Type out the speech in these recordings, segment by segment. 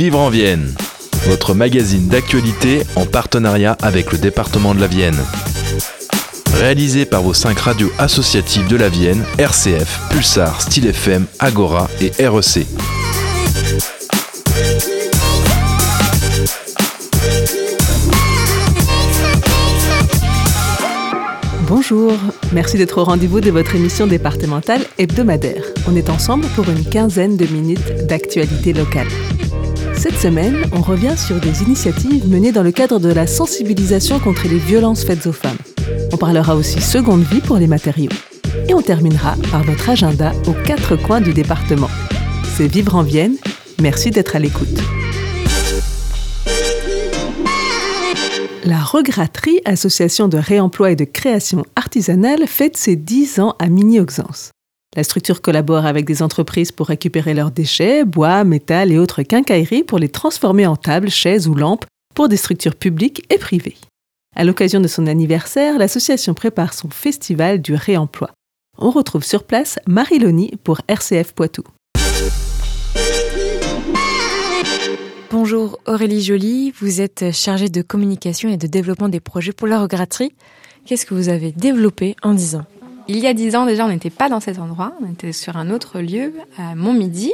Vivre en Vienne, votre magazine d'actualité en partenariat avec le département de la Vienne. Réalisé par vos cinq radios associatives de la Vienne, RCF, Pulsar, Style FM, Agora et REC. Bonjour, merci d'être au rendez-vous de votre émission départementale hebdomadaire. On est ensemble pour une quinzaine de minutes d'actualité locale. Cette semaine, on revient sur des initiatives menées dans le cadre de la sensibilisation contre les violences faites aux femmes. On parlera aussi seconde vie pour les matériaux. Et on terminera par votre agenda aux quatre coins du département. C'est Vivre en Vienne. Merci d'être à l'écoute. La Regraterie, association de réemploi et de création artisanale, fête ses 10 ans à Mini-Auxence. La structure collabore avec des entreprises pour récupérer leurs déchets, bois, métal et autres quincailleries pour les transformer en tables, chaises ou lampes pour des structures publiques et privées. À l'occasion de son anniversaire, l'association prépare son festival du réemploi. On retrouve sur place Marie Loni pour RCF Poitou. Bonjour Aurélie Joly, vous êtes chargée de communication et de développement des projets pour la regraterie. Qu'est-ce que vous avez développé en 10 ans? Il y a 10 ans déjà, on n'était pas dans cet endroit, on était sur un autre lieu, à Montmidi.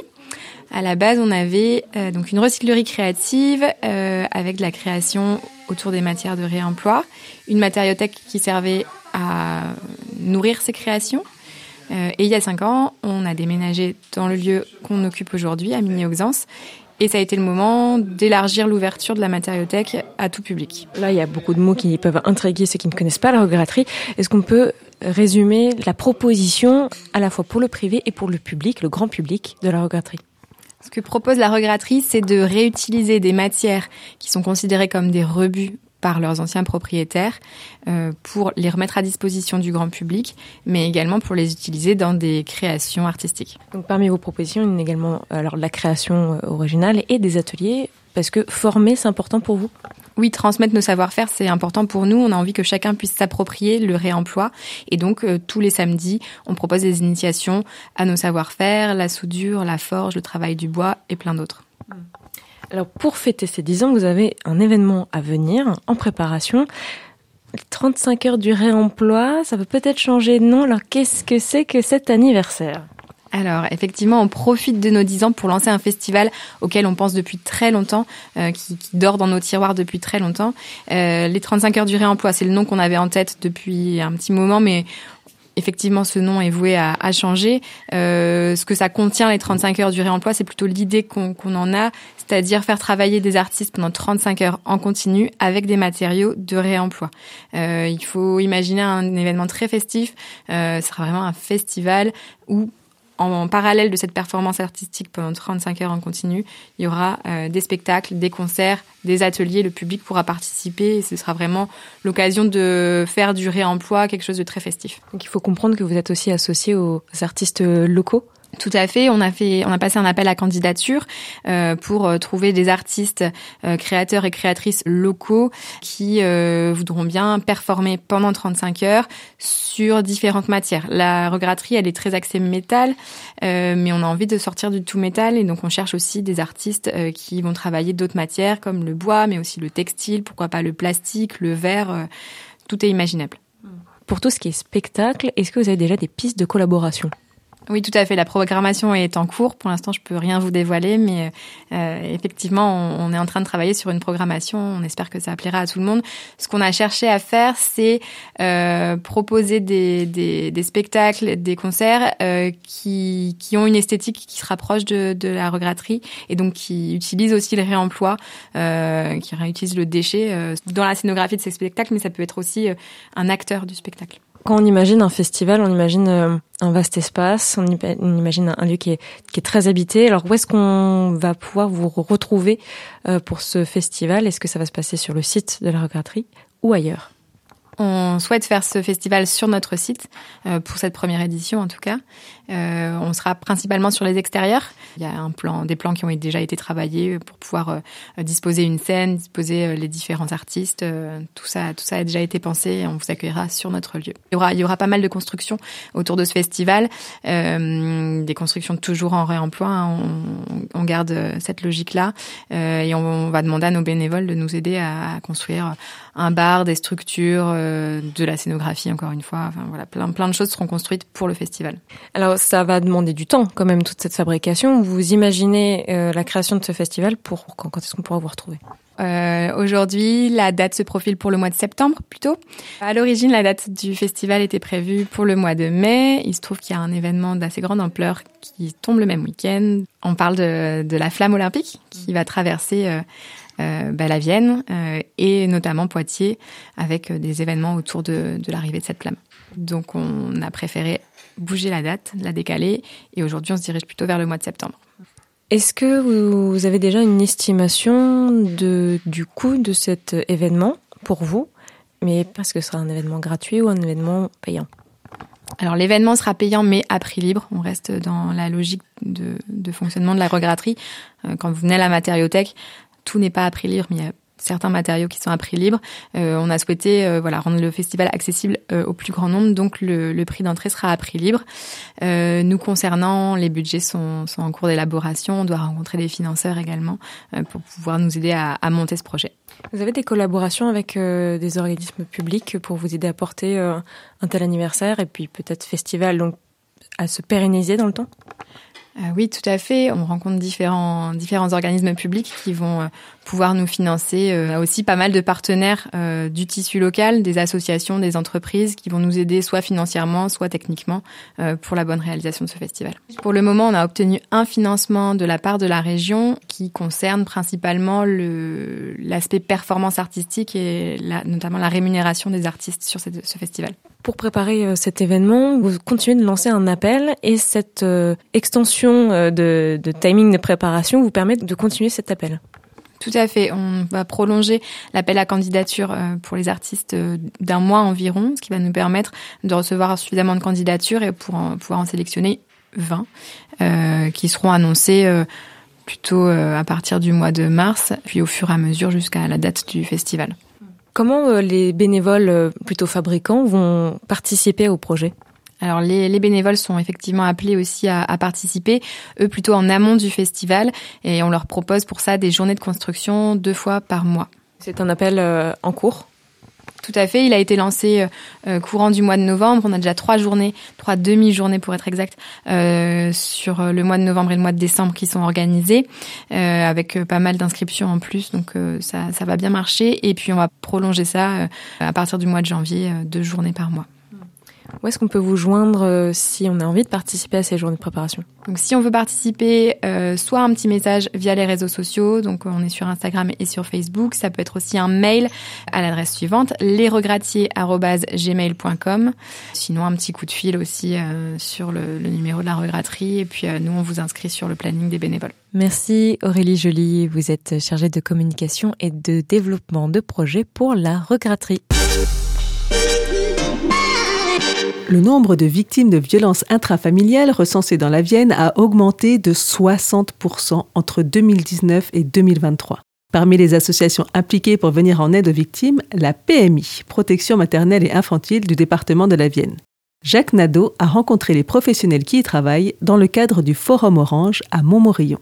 À la base, on avait euh, donc une recyclerie créative euh, avec de la création autour des matières de réemploi, une matériothèque qui servait à nourrir ces créations. Euh, et il y a 5 ans, on a déménagé dans le lieu qu'on occupe aujourd'hui, à Mini-Auxence, et ça a été le moment d'élargir l'ouverture de la matériothèque à tout public. Là, il y a beaucoup de mots qui peuvent intriguer ceux qui ne connaissent pas la regraterie. Est-ce qu'on peut résumer la proposition à la fois pour le privé et pour le public, le grand public de la regraterie Ce que propose la regraterie, c'est de réutiliser des matières qui sont considérées comme des rebuts par leurs anciens propriétaires euh, pour les remettre à disposition du grand public, mais également pour les utiliser dans des créations artistiques. Donc parmi vos propositions, il y a également alors, de la création euh, originale et des ateliers, parce que former, c'est important pour vous? Oui, transmettre nos savoir-faire, c'est important pour nous. On a envie que chacun puisse s'approprier le réemploi. Et donc, euh, tous les samedis, on propose des initiations à nos savoir-faire, la soudure, la forge, le travail du bois et plein d'autres. Alors pour fêter ces 10 ans, vous avez un événement à venir en préparation. 35 heures du réemploi, ça peut peut-être changer de nom. Alors qu'est-ce que c'est que cet anniversaire? Alors effectivement, on profite de nos 10 ans pour lancer un festival auquel on pense depuis très longtemps, euh, qui, dort dans nos tiroirs depuis très longtemps. Euh, les 35 heures du réemploi, c'est le nom qu'on avait en tête depuis un petit moment, mais effectivement, ce nom est voué à, changer. Euh, ce que ça contient, les 35 heures du réemploi, c'est plutôt l'idée qu'on en a, c'est-à-dire faire travailler des artistes pendant 35 heures en continu avec des matériaux de réemploi. Euh, il faut imaginer un événement très festif. Euh, ce sera vraiment un festival où en parallèle de cette performance artistique pendant 35 heures en continu, il y aura euh, des spectacles, des concerts, des ateliers, le public pourra participer et ce sera vraiment l'occasion de faire du réemploi quelque chose de très festif. Donc il faut comprendre que vous êtes aussi associé aux artistes locaux tout à fait. On a fait, on a passé un appel à candidature euh, pour euh, trouver des artistes, euh, créateurs et créatrices locaux qui euh, voudront bien performer pendant 35 heures sur différentes matières. La regraterie, elle est très axée métal, euh, mais on a envie de sortir du tout métal et donc on cherche aussi des artistes euh, qui vont travailler d'autres matières comme le bois, mais aussi le textile, pourquoi pas le plastique, le verre. tout est imaginable. Pour tout ce qui est spectacle, est-ce que vous avez déjà des pistes de collaboration? Oui, tout à fait. La programmation est en cours. Pour l'instant, je peux rien vous dévoiler, mais euh, effectivement, on, est en train de travailler sur une programmation. On espère que ça plaira à tout le monde. Ce qu'on a cherché à faire, c'est euh, proposer des, spectacles, des concerts euh, qui, ont une esthétique qui se rapproche de, la regraterie et donc qui utilisent aussi le réemploi, qui réutilisent le déchet dans la scénographie de ces spectacles, mais ça peut être aussi un acteur du spectacle. Quand on imagine un festival, on imagine euh, un vaste espace, on imagine un lieu qui est, très habité. Alors où est-ce qu'on va pouvoir vous retrouver euh, pour ce festival? Est-ce que ça va se passer sur le site de la regraterie ou ailleurs? On souhaite faire ce festival sur notre site, euh, pour cette première édition en tout cas. Euh, on sera principalement sur les extérieurs. Il y a un plan, des plans qui ont déjà été travaillés pour pouvoir euh, disposer une scène, disposer euh, les différents artistes. Euh, tout ça, tout ça a déjà été pensé et on vous accueillera sur notre lieu. Il y aura, il y aura pas mal de constructions autour de ce festival, des constructions toujours en réemploi. Hein. On, on, garde cette logique-là et on, on, va demander à nos bénévoles de nous aider à, construire un bar, des structures, de la scénographie encore une fois. Enfin voilà, plein, plein de choses seront construites pour le festival. Alors ça va demander du temps quand même toute cette fabrication. Vous imaginez euh, la création de ce festival pour quand, quand est-ce qu'on pourra vous retrouver? Euh, Aujourd'hui, la date se profile pour le mois de septembre plutôt. À l'origine, la date du festival était prévue pour le mois de mai. Il se trouve qu'il y a un événement d'assez grande ampleur qui tombe le même week-end. On parle de, de la flamme olympique qui va traverser euh, euh, bah, la Vienne euh, et notamment Poitiers avec euh, des événements autour de, de l'arrivée de cette flamme. Donc on a préféré bouger la date, la décaler, et aujourd'hui on se dirige plutôt vers le mois de septembre. Est-ce que vous avez déjà une estimation de, du coût de cet événement pour vous Mais parce que ce sera un événement gratuit ou un événement payant? Alors l'événement sera payant mais à prix libre. On reste dans la logique de, de fonctionnement de la regraterie. Quand vous venez à la matériothèque, tout n'est pas à prix libre, mais il y a certains matériaux qui sont à prix libre. Euh, on a souhaité euh, voilà rendre le festival accessible euh, au plus grand nombre, donc le, prix d'entrée sera à prix libre. Nous concernant, les budgets sont, en cours d'élaboration. On doit rencontrer des financeurs également pour pouvoir nous aider à, à, monter ce projet. Vous avez des collaborations avec des organismes publics pour vous aider à porter un tel anniversaire et puis peut-être festival donc à se pérenniser dans le temps? Euh, oui, tout à fait. On rencontre différents, différents organismes publics qui vont euh, pouvoir nous financer. Euh, aussi pas mal de partenaires euh, du tissu local, des associations, des entreprises qui vont nous aider soit financièrement, soit techniquement pour la bonne réalisation de ce festival. Pour le moment, on a obtenu un financement de la part de la région qui concerne principalement l'aspect performance artistique et la, notamment la rémunération des artistes sur ce festival. Pour préparer euh, cet événement, vous continuez de lancer un appel et cette euh, extension euh, de, timing de préparation vous permet de continuer cet appel. Tout à fait. On va prolonger l'appel à candidature pour les artistes d'un mois environ, ce qui va nous permettre de recevoir suffisamment de candidatures et pour pouvoir en sélectionner 20 euh, qui seront annoncés euh, plutôt à partir du mois de mars, puis au fur et à mesure jusqu'à la date du festival. Comment euh, les bénévoles, euh, plutôt fabricants, vont participer au projet? Alors les, les, bénévoles sont effectivement appelés aussi à, à, participer, eux plutôt en amont du festival, et on leur propose pour ça des journées de construction deux fois par mois. C'est un appel euh, en cours? Tout à fait. Il a été lancé euh, courant du mois de novembre. On a déjà trois journées, trois demi-journées pour être exact, euh, sur le mois de novembre et le mois de décembre qui sont organisées, euh, avec pas mal d'inscriptions en plus. Donc ça, ça va bien marcher. Et puis on va prolonger ça à partir du mois de janvier, deux journées par mois. Où est-ce qu'on peut vous joindre euh, si on a envie de participer à ces journées de préparation? Donc si on veut participer, euh, soit un petit message via les réseaux sociaux, donc on est sur Instagram et sur Facebook, ça peut être aussi un mail à l'adresse suivante, lesregratiers.gmail.com. Sinon un petit coup de fil aussi euh, sur le, le, numéro de la regraterie et puis euh, nous on vous inscrit sur le planning des bénévoles. Merci Aurélie Joly, vous êtes chargée de communication et de développement de projets pour la regraterie. Le nombre de victimes de violences intrafamiliales recensées dans la Vienne a augmenté de 60% entre 2019 et 2023. Parmi les associations impliquées pour venir en aide aux victimes, la PMI, Protection maternelle et infantile du département de la Vienne. Jacques Nadeau a rencontré les professionnels qui y travaillent dans le cadre du Forum Orange à Montmorillon.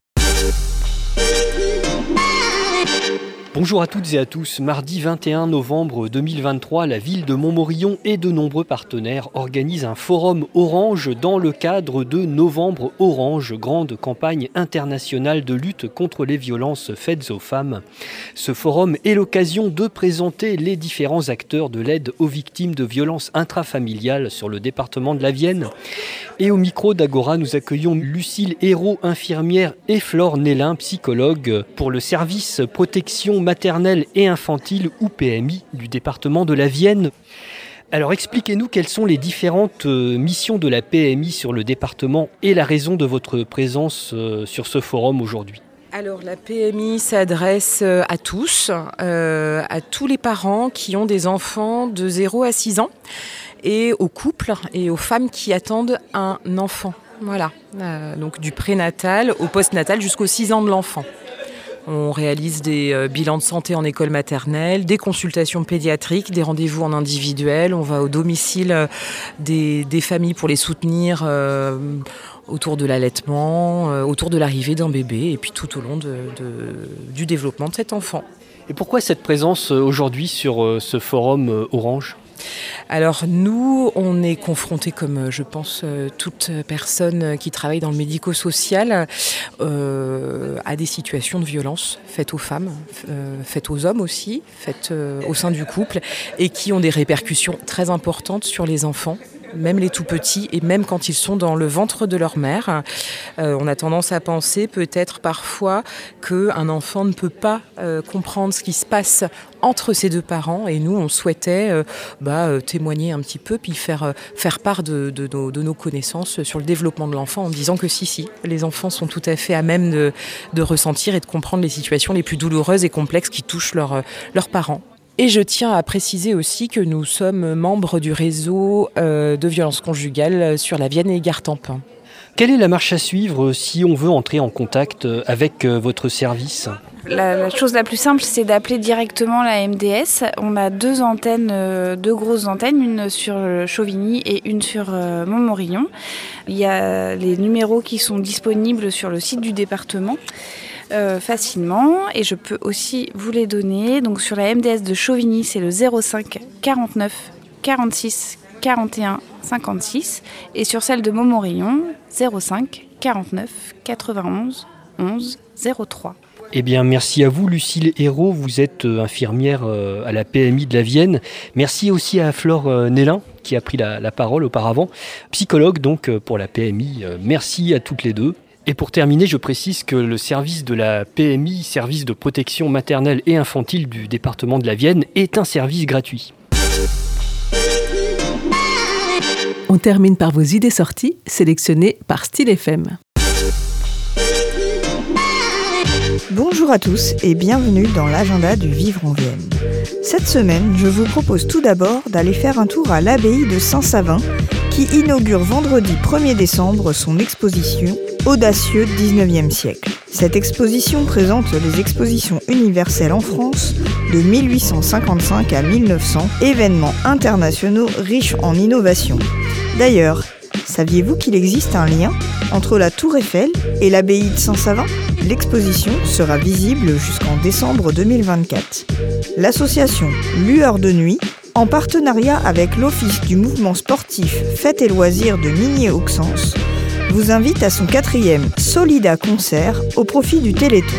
Bonjour à toutes et à tous. Mardi 21 novembre 2023, la ville de Montmorillon et de nombreux partenaires organisent un forum orange dans le cadre de Novembre Orange, grande campagne internationale de lutte contre les violences faites aux femmes. Ce forum est l'occasion de présenter les différents acteurs de l'aide aux victimes de violences intrafamiliales sur le département de la Vienne. Et au micro d'Agora, nous accueillons Lucille Hérault, infirmière, et Flore Nélin, psychologue, pour le service protection maternelle et infantile ou PMI du département de la Vienne. Alors expliquez-nous quelles sont les différentes missions de la PMI sur le département et la raison de votre présence sur ce forum aujourd'hui. alors la PMI s'adresse euh, à tous, euh, à tous les parents qui ont des enfants de 0 à 6 ans et aux couples et aux femmes qui attendent un enfant. Voilà, euh, donc du prénatal au postnatal jusqu'aux 6 ans de l'enfant. On réalise des bilans de santé en école maternelle, des consultations pédiatriques, des rendez-vous en individuel. On va au domicile des, familles pour les soutenir autour de l'allaitement, euh, autour de l'arrivée d'un bébé et puis tout au long du développement de cet enfant. Et pourquoi cette présence euh, aujourd'hui sur euh, ce forum Orange? Alors nous, on est confrontés, comme je pense toute personne qui travaille dans le médico-social, à des situations de violence faites aux femmes, faites aux hommes aussi, faites au sein du couple, et qui ont des répercussions très importantes sur les enfants même les tout petits, et même quand ils sont dans le ventre de leur mère. Euh, on a tendance à penser peut-être parfois qu'un enfant ne peut pas euh, comprendre ce qui se passe entre ses deux parents, et nous, on souhaitait euh, bah, témoigner un petit peu, puis faire, faire part de, nos, connaissances sur le développement de l'enfant en disant que si, si, les enfants sont tout à fait à même de, ressentir et de comprendre les situations les plus douloureuses et complexes qui touchent leurs parents. Et je tiens à préciser aussi que nous sommes membres du réseau euh, de violences conjugales sur la Vienne et Gartempe. Quelle est la marche à suivre si on veut entrer en contact avec euh, votre service? La, chose la plus simple, c'est d'appeler directement la MDS. On a deux antennes, euh, deux grosses antennes, une sur Chauvigny et une sur Montmorillon. Il y a les numéros qui sont disponibles sur le site du département. Euh, facilement et je peux aussi vous les donner. Donc sur la MDS de Chauvigny, c'est le 05 49 46 41 56 et sur celle de Montmorillon, 05 49 91 11 03. Eh bien, merci à vous, Lucille Hérault. Vous êtes euh, infirmière euh, à la PMI de la Vienne. Merci aussi à Flore Nélin, qui a pris la, la parole auparavant. Psychologue, donc, pour la PMI. Merci à toutes les deux. Et pour terminer, je précise que le service de la PMI, service de protection maternelle et infantile du département de la Vienne, est un service gratuit. On termine par vos idées sorties, sélectionnées par Style FM. Bonjour à tous et bienvenue dans l'agenda du Vivre en Vienne. Cette semaine, je vous propose tout d'abord d'aller faire un tour à l'abbaye de Saint-Savin qui inaugure vendredi 1er décembre son exposition Audacieux 19e siècle. Cette exposition présente les expositions universelles en France de 1855 à 1900, événements internationaux riches en innovation. D'ailleurs, saviez-vous qu'il existe un lien entre la Tour Eiffel et l'abbaye de Saint-Savin? L'exposition sera visible jusqu'en décembre 2024. L'association Lueur de Nuit en partenariat avec l'Office du mouvement sportif Fêtes et loisirs de Migné-Auxence, vous invite à son quatrième Solida concert au profit du Téléthon.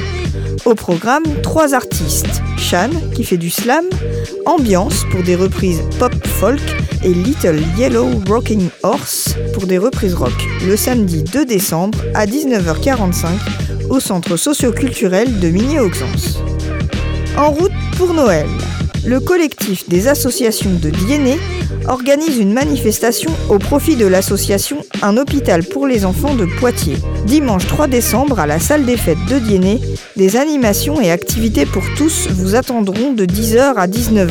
Au programme, trois artistes. Shan, qui fait du slam, Ambiance pour des reprises pop-folk et Little Yellow Rocking Horse pour des reprises rock. Le samedi 2 décembre à 19h45 au centre socioculturel de Migné-Auxence. En route pour Noël le collectif des associations de Diennet organise une manifestation au profit de l'association Un hôpital pour les enfants de Poitiers. Dimanche 3 décembre à la salle des fêtes de Diennet, des animations et activités pour tous vous attendront de 10h à 19h.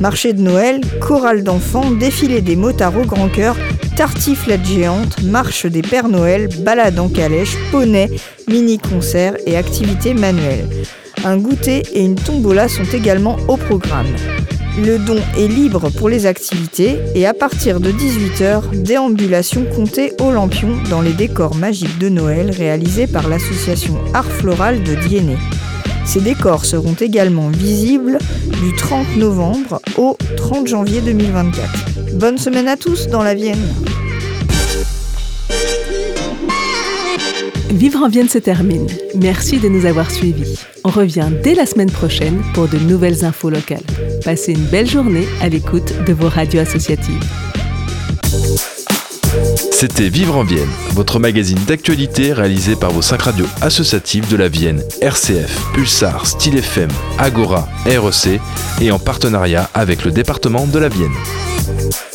Marché de Noël, chorale d'enfants, défilé des motards au grand cœur, tartiflette géante, marche des Pères Noël, balade en calèche, poney, mini-concert et activités manuelles. Un goûter et une tombola sont également au programme. Le don est libre pour les activités et à partir de 18h, déambulation comptée au lampion dans les décors magiques de Noël réalisés par l'association Art Floral de Diennet. Ces décors seront également visibles du 30 novembre au 30 janvier 2024. Bonne semaine à tous dans la Vienne Vivre en Vienne se termine. Merci de nous avoir suivis. On revient dès la semaine prochaine pour de nouvelles infos locales. Passez une belle journée à l'écoute de vos radios associatives. C'était Vivre en Vienne, votre magazine d'actualité réalisé par vos cinq radios associatives de la Vienne, RCF, Pulsar, Style FM, Agora, REC et en partenariat avec le département de la Vienne.